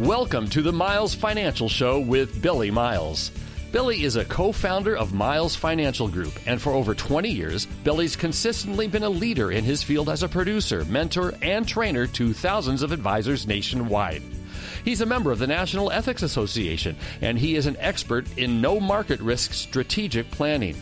Welcome to the Miles Financial Show with Billy Miles. Billy is a co founder of Miles Financial Group, and for over 20 years, Billy's consistently been a leader in his field as a producer, mentor, and trainer to thousands of advisors nationwide. He's a member of the National Ethics Association, and he is an expert in no market risk strategic planning.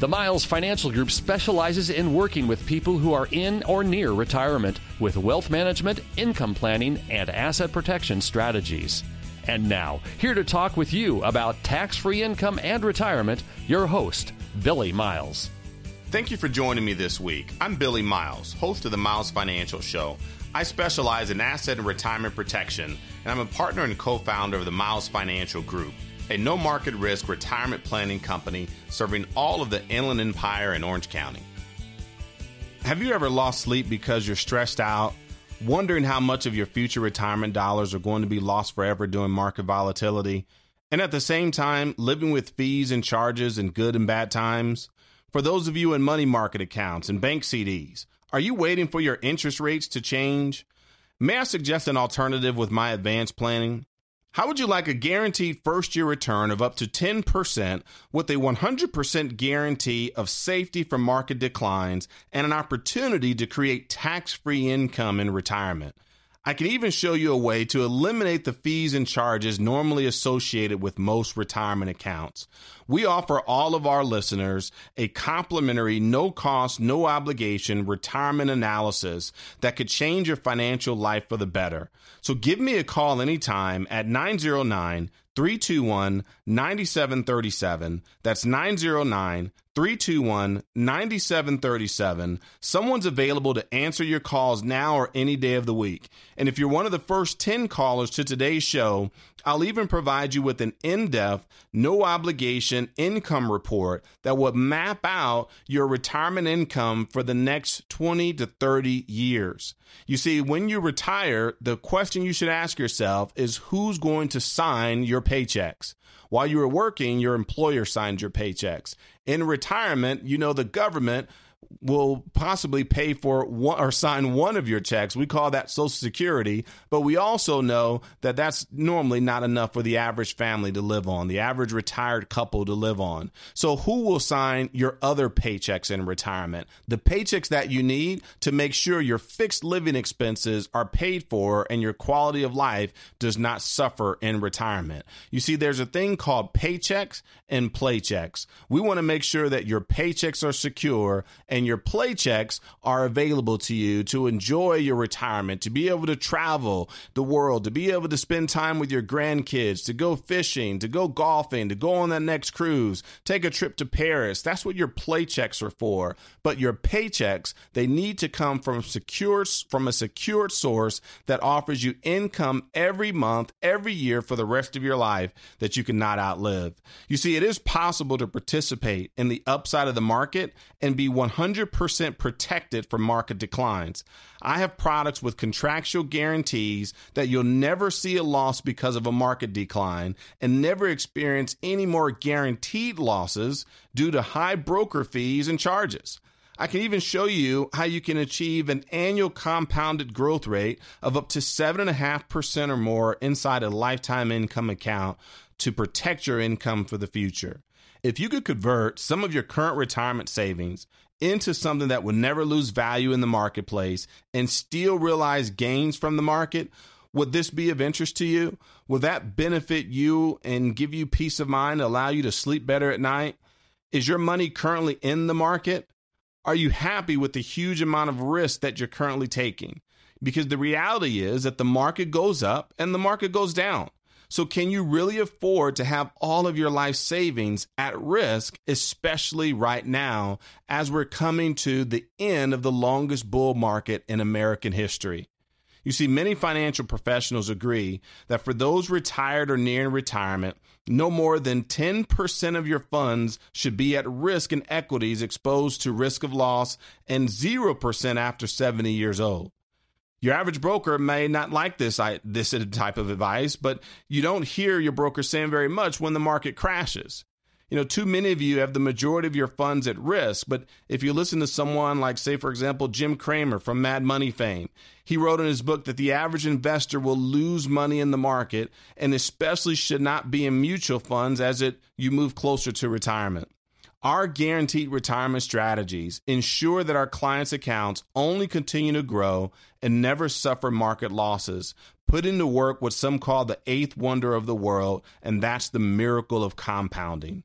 The Miles Financial Group specializes in working with people who are in or near retirement with wealth management, income planning, and asset protection strategies. And now, here to talk with you about tax free income and retirement, your host, Billy Miles. Thank you for joining me this week. I'm Billy Miles, host of the Miles Financial Show. I specialize in asset and retirement protection, and I'm a partner and co founder of the Miles Financial Group a no market risk retirement planning company serving all of the Inland Empire and Orange County. Have you ever lost sleep because you're stressed out, wondering how much of your future retirement dollars are going to be lost forever during market volatility, and at the same time living with fees and charges in good and bad times? For those of you in money market accounts and bank CDs, are you waiting for your interest rates to change? May I suggest an alternative with my advanced planning? How would you like a guaranteed first year return of up to 10% with a 100% guarantee of safety from market declines and an opportunity to create tax free income in retirement? I can even show you a way to eliminate the fees and charges normally associated with most retirement accounts. We offer all of our listeners a complimentary, no cost, no obligation retirement analysis that could change your financial life for the better. So give me a call anytime at 909 321 9737. That's 909 321 9737. Someone's available to answer your calls now or any day of the week. And if you're one of the first 10 callers to today's show, I'll even provide you with an in depth, no obligation income report that will map out your retirement income for the next 20 to 30 years. You see, when you retire, the question you should ask yourself is who's going to sign your paychecks? While you were working, your employer signed your paychecks. In retirement, you know the government will possibly pay for one or sign one of your checks. We call that Social Security, but we also know that that's normally not enough for the average family to live on, the average retired couple to live on. So, who will sign your other paychecks in retirement? The paychecks that you need to make sure your fixed living expenses are paid for and your quality of life does not suffer in retirement. You see, there's a thing called paychecks and playchecks. We want to make sure that your paychecks are secure and your playchecks are available to you to enjoy your retirement, to be able to travel the world, to be able to spend time with your grandkids, to go fishing, to go golfing, to go on that next cruise, take a trip to Paris. That's what your playchecks are for. But your paychecks, they need to come from secure from a secured source that offers you income every month, every year for the rest of your life that you cannot outlive. You see, it is possible to participate in the upside of the market and be 100 100% protected from market declines. I have products with contractual guarantees that you'll never see a loss because of a market decline and never experience any more guaranteed losses due to high broker fees and charges. I can even show you how you can achieve an annual compounded growth rate of up to 7.5% or more inside a lifetime income account to protect your income for the future. If you could convert some of your current retirement savings into something that will never lose value in the marketplace and still realize gains from the market, would this be of interest to you? Will that benefit you and give you peace of mind, allow you to sleep better at night? Is your money currently in the market? Are you happy with the huge amount of risk that you're currently taking? Because the reality is that the market goes up and the market goes down. So, can you really afford to have all of your life savings at risk, especially right now as we're coming to the end of the longest bull market in American history? You see, many financial professionals agree that for those retired or near retirement, no more than 10% of your funds should be at risk in equities exposed to risk of loss and 0% after 70 years old. Your average broker may not like this this type of advice, but you don't hear your broker saying very much when the market crashes. You know, too many of you have the majority of your funds at risk. But if you listen to someone like, say, for example, Jim Cramer from Mad Money fame, he wrote in his book that the average investor will lose money in the market and especially should not be in mutual funds as it you move closer to retirement. Our guaranteed retirement strategies ensure that our clients' accounts only continue to grow and never suffer market losses, putting to work what some call the eighth wonder of the world, and that's the miracle of compounding.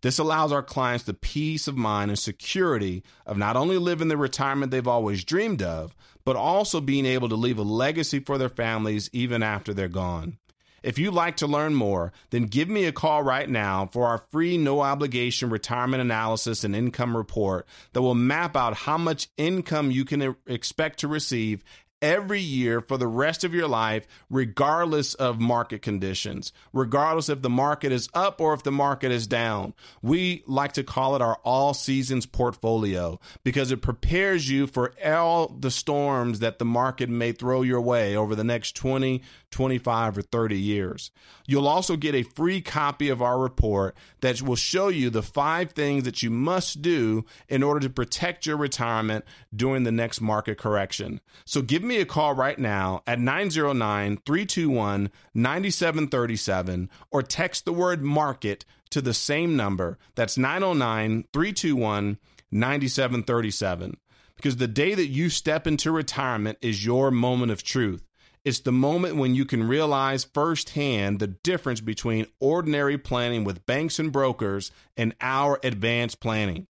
This allows our clients the peace of mind and security of not only living the retirement they've always dreamed of, but also being able to leave a legacy for their families even after they're gone. If you'd like to learn more, then give me a call right now for our free no obligation retirement analysis and income report that will map out how much income you can expect to receive every year for the rest of your life, regardless of market conditions, regardless if the market is up or if the market is down. We like to call it our all seasons portfolio because it prepares you for all the storms that the market may throw your way over the next 20, 25, or 30 years. You'll also get a free copy of our report that will show you the five things that you must do in order to protect your retirement during the next market correction. So give me a call right now at 909 321 9737 or text the word market to the same number. That's 909 321 9737. Because the day that you step into retirement is your moment of truth. It's the moment when you can realize firsthand the difference between ordinary planning with banks and brokers and our advanced planning.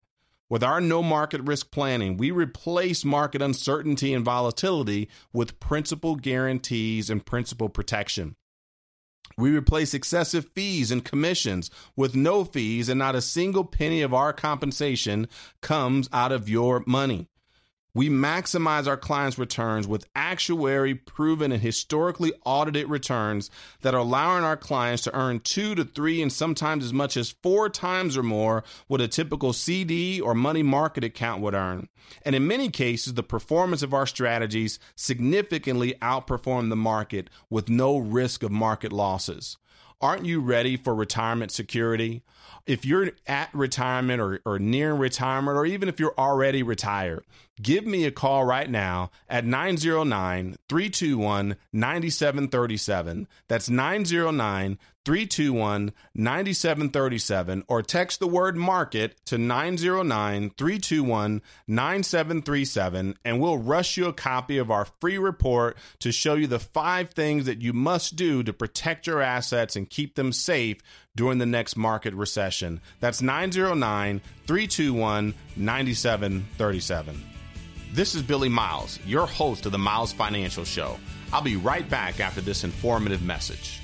With our no market risk planning, we replace market uncertainty and volatility with principal guarantees and principal protection. We replace excessive fees and commissions with no fees, and not a single penny of our compensation comes out of your money. We maximize our clients' returns with actuary proven and historically audited returns that are allowing our clients to earn two to three and sometimes as much as four times or more what a typical CD or money market account would earn. And in many cases, the performance of our strategies significantly outperform the market with no risk of market losses. Aren't you ready for retirement security? If you're at retirement or, or near retirement, or even if you're already retired, give me a call right now at 909 321 9737. That's 909 321 9737 or text the word market to 909 321 9737 and we'll rush you a copy of our free report to show you the five things that you must do to protect your assets and keep them safe during the next market recession. That's 909 321 9737. This is Billy Miles, your host of the Miles Financial Show. I'll be right back after this informative message.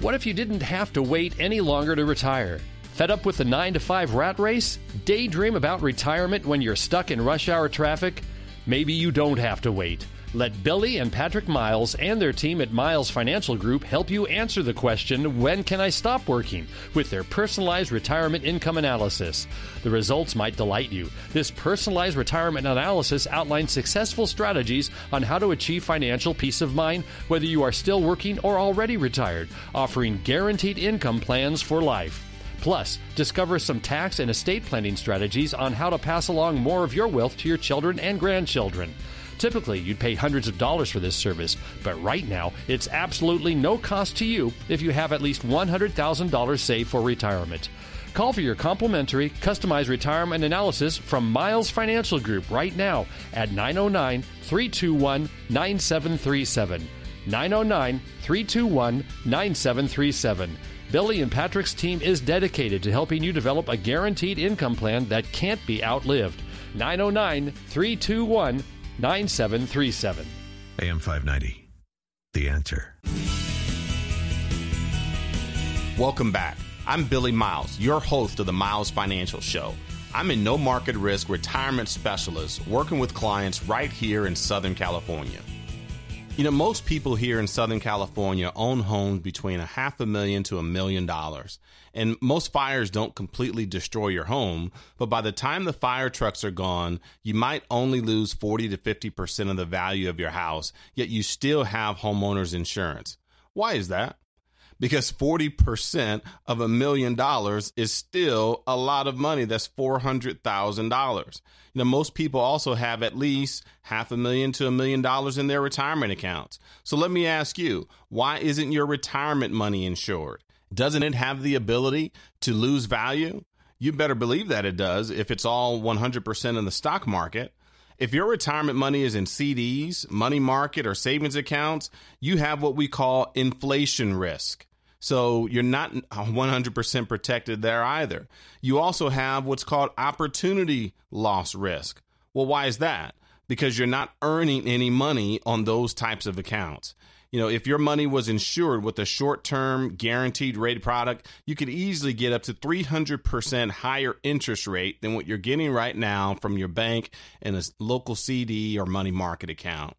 What if you didn't have to wait any longer to retire? Fed up with the 9 to 5 rat race? Daydream about retirement when you're stuck in rush hour traffic? Maybe you don't have to wait. Let Billy and Patrick Miles and their team at Miles Financial Group help you answer the question, When can I stop working? with their personalized retirement income analysis. The results might delight you. This personalized retirement analysis outlines successful strategies on how to achieve financial peace of mind, whether you are still working or already retired, offering guaranteed income plans for life. Plus, discover some tax and estate planning strategies on how to pass along more of your wealth to your children and grandchildren. Typically, you'd pay hundreds of dollars for this service, but right now, it's absolutely no cost to you if you have at least $100,000 saved for retirement. Call for your complimentary, customized retirement analysis from Miles Financial Group right now at 909 321 9737. 909 321 9737. Billy and Patrick's team is dedicated to helping you develop a guaranteed income plan that can't be outlived. 909 321 9737. AM 590. The answer. Welcome back. I'm Billy Miles, your host of the Miles Financial Show. I'm a no market risk retirement specialist working with clients right here in Southern California. You know, most people here in Southern California own homes between a half a million to a million dollars. And most fires don't completely destroy your home, but by the time the fire trucks are gone, you might only lose 40 to 50% of the value of your house, yet you still have homeowners insurance. Why is that? Because 40% of a million dollars is still a lot of money. That's $400,000. You know, most people also have at least half a million to a million dollars in their retirement accounts. So let me ask you, why isn't your retirement money insured? Doesn't it have the ability to lose value? You better believe that it does if it's all 100% in the stock market. If your retirement money is in CDs, money market, or savings accounts, you have what we call inflation risk. So you're not 100% protected there either. You also have what's called opportunity loss risk. Well, why is that? Because you're not earning any money on those types of accounts you know, if your money was insured with a short term guaranteed rate product, you could easily get up to 300% higher interest rate than what you're getting right now from your bank in a local CD or money market account.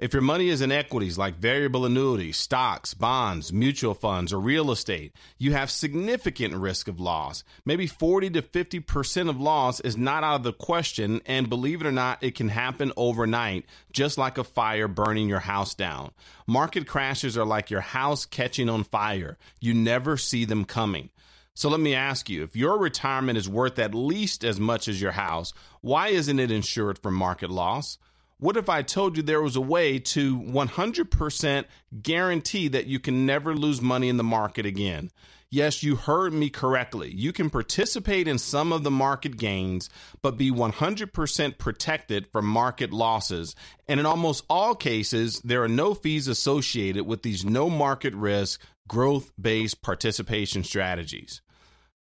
If your money is in equities like variable annuities, stocks, bonds, mutual funds, or real estate, you have significant risk of loss. Maybe 40 to 50% of loss is not out of the question, and believe it or not, it can happen overnight, just like a fire burning your house down. Market crashes are like your house catching on fire. You never see them coming. So let me ask you if your retirement is worth at least as much as your house, why isn't it insured from market loss? What if I told you there was a way to 100% guarantee that you can never lose money in the market again? Yes, you heard me correctly. You can participate in some of the market gains, but be 100% protected from market losses. And in almost all cases, there are no fees associated with these no market risk, growth based participation strategies.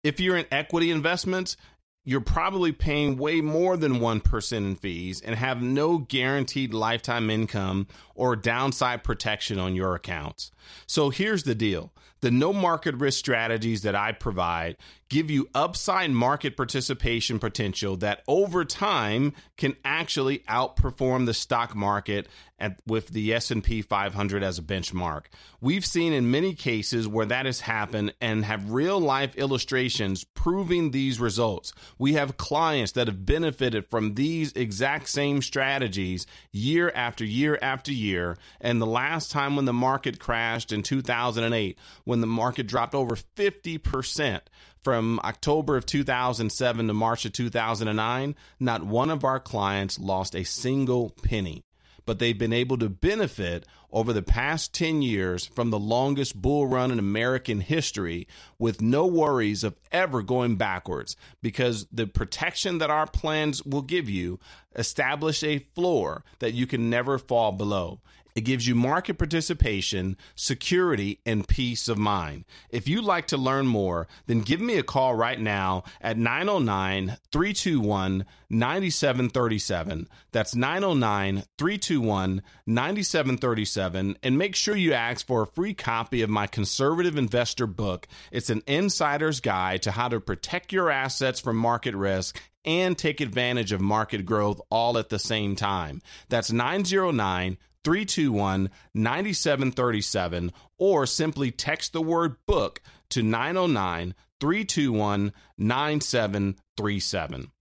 If you're in equity investments, you're probably paying way more than 1% in fees and have no guaranteed lifetime income or downside protection on your accounts. So here's the deal the no market risk strategies that I provide give you upside market participation potential that over time can actually outperform the stock market at, with the S&P 500 as a benchmark. We've seen in many cases where that has happened and have real life illustrations proving these results. We have clients that have benefited from these exact same strategies year after year after year and the last time when the market crashed in 2008 when the market dropped over 50% from October of 2007 to March of 2009, not one of our clients lost a single penny but they've been able to benefit over the past 10 years from the longest bull run in American history with no worries of ever going backwards because the protection that our plans will give you establish a floor that you can never fall below. It gives you market participation, security, and peace of mind. If you'd like to learn more, then give me a call right now at 909 321 9737. That's 909 321 9737. And make sure you ask for a free copy of my conservative investor book. It's an insider's guide to how to protect your assets from market risk and take advantage of market growth all at the same time. That's 909 321 9737 or simply text the word book to 909 321 9737.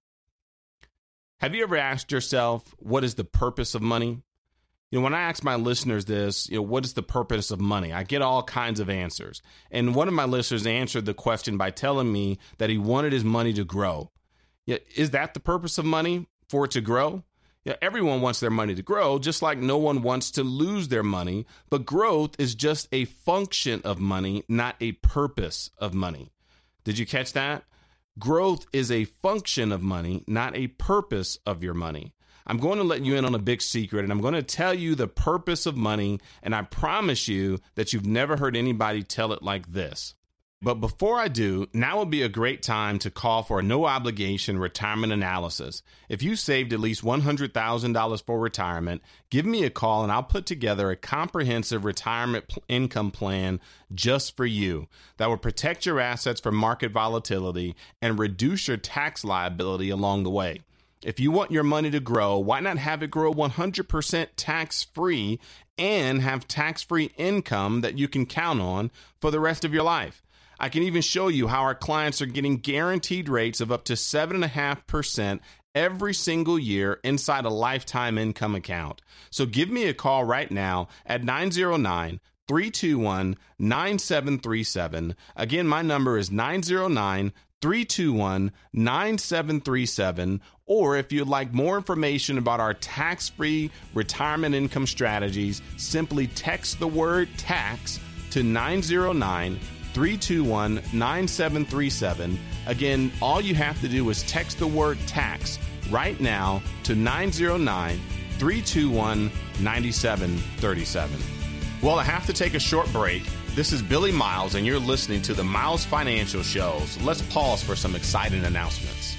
Have you ever asked yourself, what is the purpose of money? You know, when I ask my listeners this, you know, what is the purpose of money? I get all kinds of answers. And one of my listeners answered the question by telling me that he wanted his money to grow. Is that the purpose of money? For it to grow? Yeah, everyone wants their money to grow, just like no one wants to lose their money. But growth is just a function of money, not a purpose of money. Did you catch that? Growth is a function of money, not a purpose of your money. I'm going to let you in on a big secret and I'm going to tell you the purpose of money. And I promise you that you've never heard anybody tell it like this. But before I do, now would be a great time to call for a no obligation retirement analysis. If you saved at least $100,000 for retirement, give me a call and I'll put together a comprehensive retirement p- income plan just for you that will protect your assets from market volatility and reduce your tax liability along the way. If you want your money to grow, why not have it grow 100% tax free and have tax free income that you can count on for the rest of your life? I can even show you how our clients are getting guaranteed rates of up to 7.5% every single year inside a lifetime income account. So give me a call right now at 909 321 9737. Again, my number is 909 321 9737. Or if you'd like more information about our tax free retirement income strategies, simply text the word tax to 909 321 9737. Again, all you have to do is text the word tax right now to 909 321 9737. Well, I have to take a short break. This is Billy Miles, and you're listening to the Miles Financial Shows. Let's pause for some exciting announcements.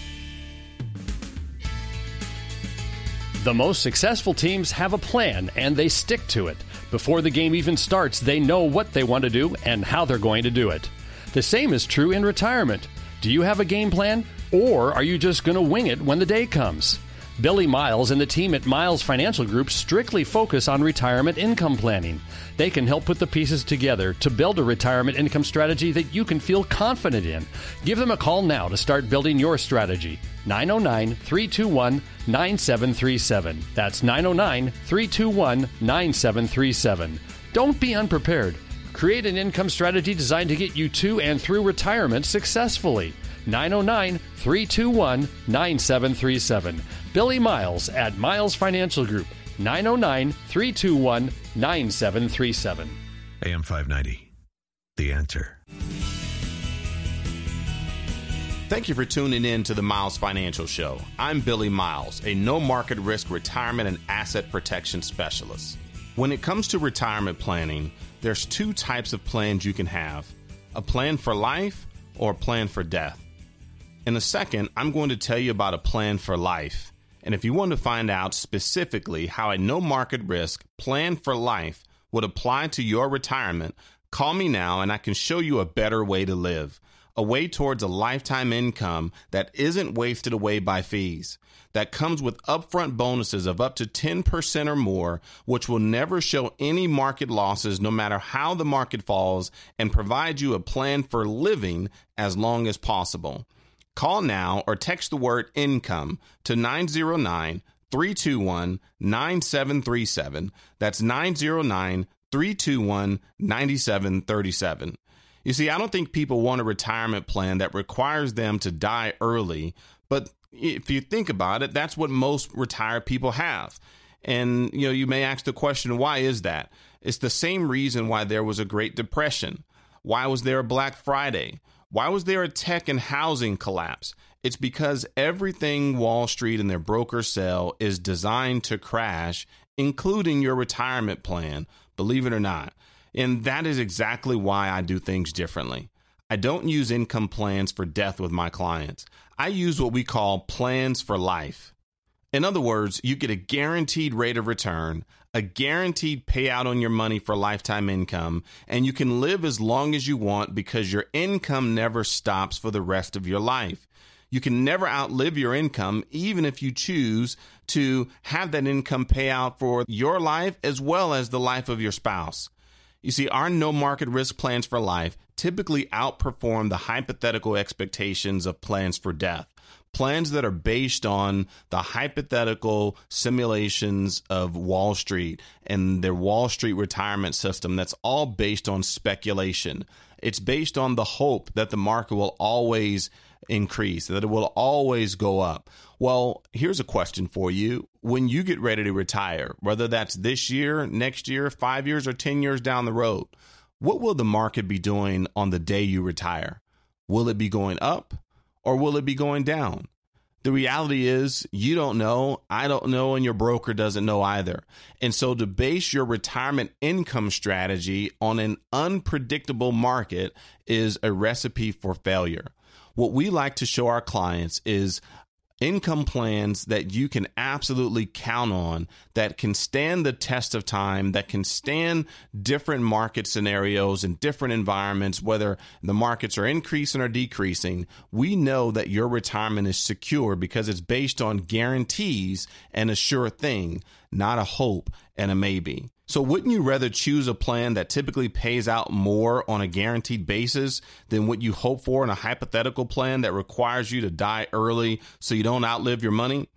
The most successful teams have a plan and they stick to it. Before the game even starts, they know what they want to do and how they're going to do it. The same is true in retirement. Do you have a game plan, or are you just going to wing it when the day comes? Billy Miles and the team at Miles Financial Group strictly focus on retirement income planning. They can help put the pieces together to build a retirement income strategy that you can feel confident in. Give them a call now to start building your strategy. 909 321 9737. That's 909 321 9737. Don't be unprepared. Create an income strategy designed to get you to and through retirement successfully. 909 321 9737. Billy Miles at Miles Financial Group, 909 321 9737. AM 590. The answer. Thank you for tuning in to the Miles Financial Show. I'm Billy Miles, a no market risk retirement and asset protection specialist. When it comes to retirement planning, there's two types of plans you can have a plan for life or a plan for death. In a second, I'm going to tell you about a plan for life. And if you want to find out specifically how a no market risk plan for life would apply to your retirement, call me now and I can show you a better way to live. A way towards a lifetime income that isn't wasted away by fees, that comes with upfront bonuses of up to 10% or more, which will never show any market losses no matter how the market falls, and provide you a plan for living as long as possible. Call now or text the word income to 909 321 9737. That's 909 321 9737. You see, I don't think people want a retirement plan that requires them to die early, but if you think about it, that's what most retired people have. And you know, you may ask the question, why is that? It's the same reason why there was a Great Depression. Why was there a Black Friday? Why was there a tech and housing collapse? It's because everything Wall Street and their brokers sell is designed to crash, including your retirement plan, believe it or not. And that is exactly why I do things differently. I don't use income plans for death with my clients. I use what we call plans for life. In other words, you get a guaranteed rate of return, a guaranteed payout on your money for lifetime income, and you can live as long as you want because your income never stops for the rest of your life. You can never outlive your income, even if you choose to have that income pay out for your life as well as the life of your spouse. You see, our no market risk plans for life typically outperform the hypothetical expectations of plans for death plans that are based on the hypothetical simulations of Wall Street and their Wall Street retirement system that's all based on speculation. It's based on the hope that the market will always increase, that it will always go up. Well, here's a question for you. When you get ready to retire, whether that's this year, next year, five years, or 10 years down the road, what will the market be doing on the day you retire? Will it be going up? Or will it be going down? The reality is, you don't know, I don't know, and your broker doesn't know either. And so, to base your retirement income strategy on an unpredictable market is a recipe for failure. What we like to show our clients is income plans that you can absolutely count on that can stand the test of time, that can stand different market scenarios and different environments, whether the markets are increasing or decreasing. We know that your retirement is secure because it's based on guarantees and a sure thing, not a hope and a maybe. So, wouldn't you rather choose a plan that typically pays out more on a guaranteed basis than what you hope for in a hypothetical plan that requires you to die early so you don't outlive your money?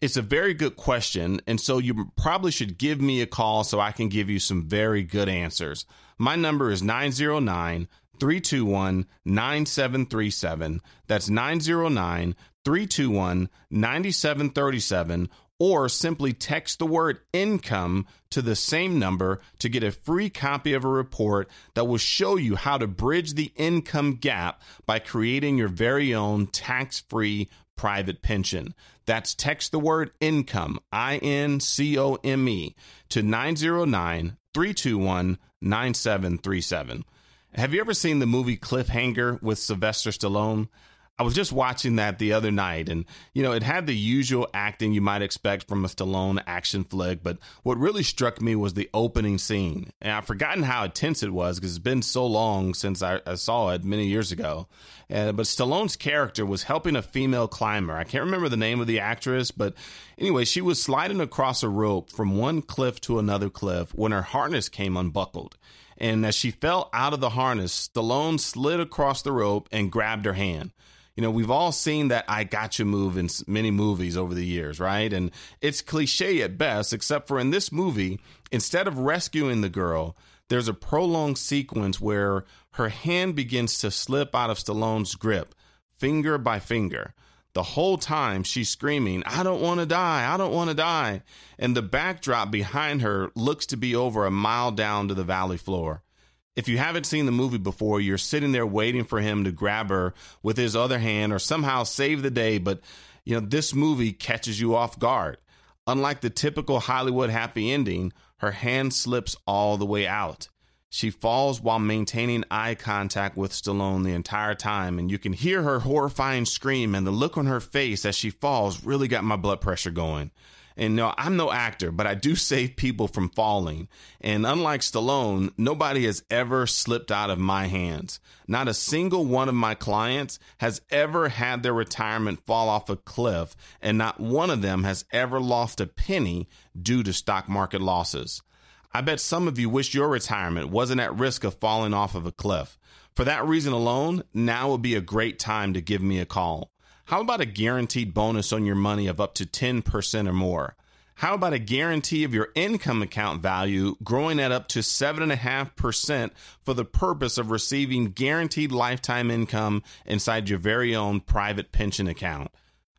It's a very good question. And so you probably should give me a call so I can give you some very good answers. My number is 909 321 9737. That's 909 321 9737 or simply text the word income to the same number to get a free copy of a report that will show you how to bridge the income gap by creating your very own tax free private pension. That's text the word income, I N C O M E, to 909 321 9737. Have you ever seen the movie Cliffhanger with Sylvester Stallone? I was just watching that the other night, and you know, it had the usual acting you might expect from a Stallone action flick, but what really struck me was the opening scene. And I've forgotten how intense it was because it's been so long since I, I saw it many years ago. Uh, but Stallone's character was helping a female climber. I can't remember the name of the actress, but anyway, she was sliding across a rope from one cliff to another cliff when her harness came unbuckled. And as she fell out of the harness, Stallone slid across the rope and grabbed her hand you know, we've all seen that I gotcha move in many movies over the years, right? And it's cliche at best, except for in this movie, instead of rescuing the girl, there's a prolonged sequence where her hand begins to slip out of Stallone's grip, finger by finger. The whole time she's screaming, I don't want to die, I don't want to die. And the backdrop behind her looks to be over a mile down to the valley floor if you haven't seen the movie before, you're sitting there waiting for him to grab her with his other hand or somehow save the day. But, you know, this movie catches you off guard. Unlike the typical Hollywood happy ending, her hand slips all the way out. She falls while maintaining eye contact with Stallone the entire time, and you can hear her horrifying scream, and the look on her face as she falls really got my blood pressure going. And no, I'm no actor, but I do save people from falling. And unlike Stallone, nobody has ever slipped out of my hands. Not a single one of my clients has ever had their retirement fall off a cliff, and not one of them has ever lost a penny due to stock market losses. I bet some of you wish your retirement wasn't at risk of falling off of a cliff. For that reason alone, now would be a great time to give me a call. How about a guaranteed bonus on your money of up to 10% or more? How about a guarantee of your income account value growing at up to 7.5% for the purpose of receiving guaranteed lifetime income inside your very own private pension account?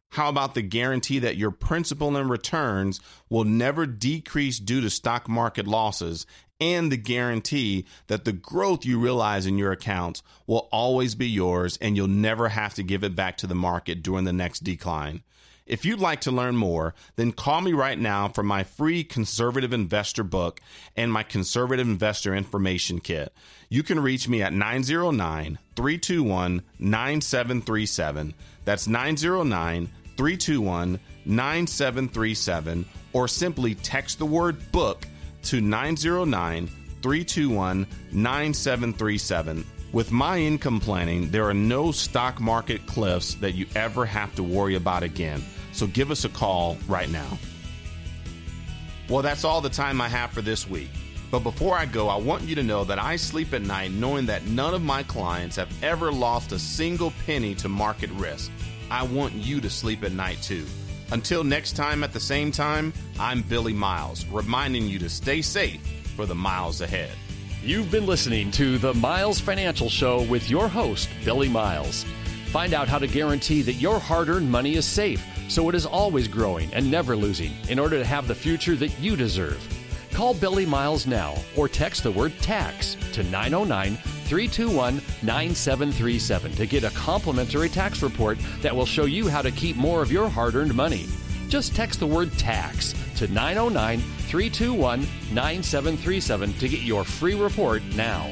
How about the guarantee that your principal and returns will never decrease due to stock market losses and the guarantee that the growth you realize in your accounts will always be yours and you'll never have to give it back to the market during the next decline. If you'd like to learn more, then call me right now for my free conservative investor book and my conservative investor information kit. You can reach me at 909 321 9737. That's 909 321 9737, or simply text the word book to 909 321 9737. With my income planning, there are no stock market cliffs that you ever have to worry about again. So give us a call right now. Well, that's all the time I have for this week. But before I go, I want you to know that I sleep at night knowing that none of my clients have ever lost a single penny to market risk. I want you to sleep at night too. Until next time at the same time, I'm Billy Miles, reminding you to stay safe for the miles ahead. You've been listening to the Miles Financial Show with your host, Billy Miles. Find out how to guarantee that your hard earned money is safe so it is always growing and never losing in order to have the future that you deserve. Call Billy Miles now or text the word tax to 909 321 9737 to get a complimentary tax report that will show you how to keep more of your hard earned money. Just text the word tax to 909 321 9737 to get your free report now.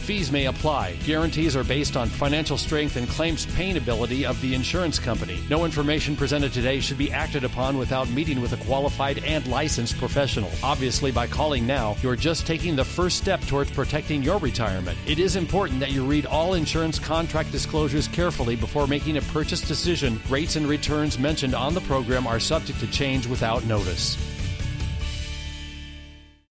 Fees may apply. Guarantees are based on financial strength and claims paying ability of the insurance company. No information presented today should be acted upon without meeting with a qualified and licensed professional. Obviously, by calling now, you're just taking the first step towards protecting your retirement. It is important that you read all insurance contract disclosures carefully before making a purchase decision. Rates and returns mentioned on the program are subject to change without notice.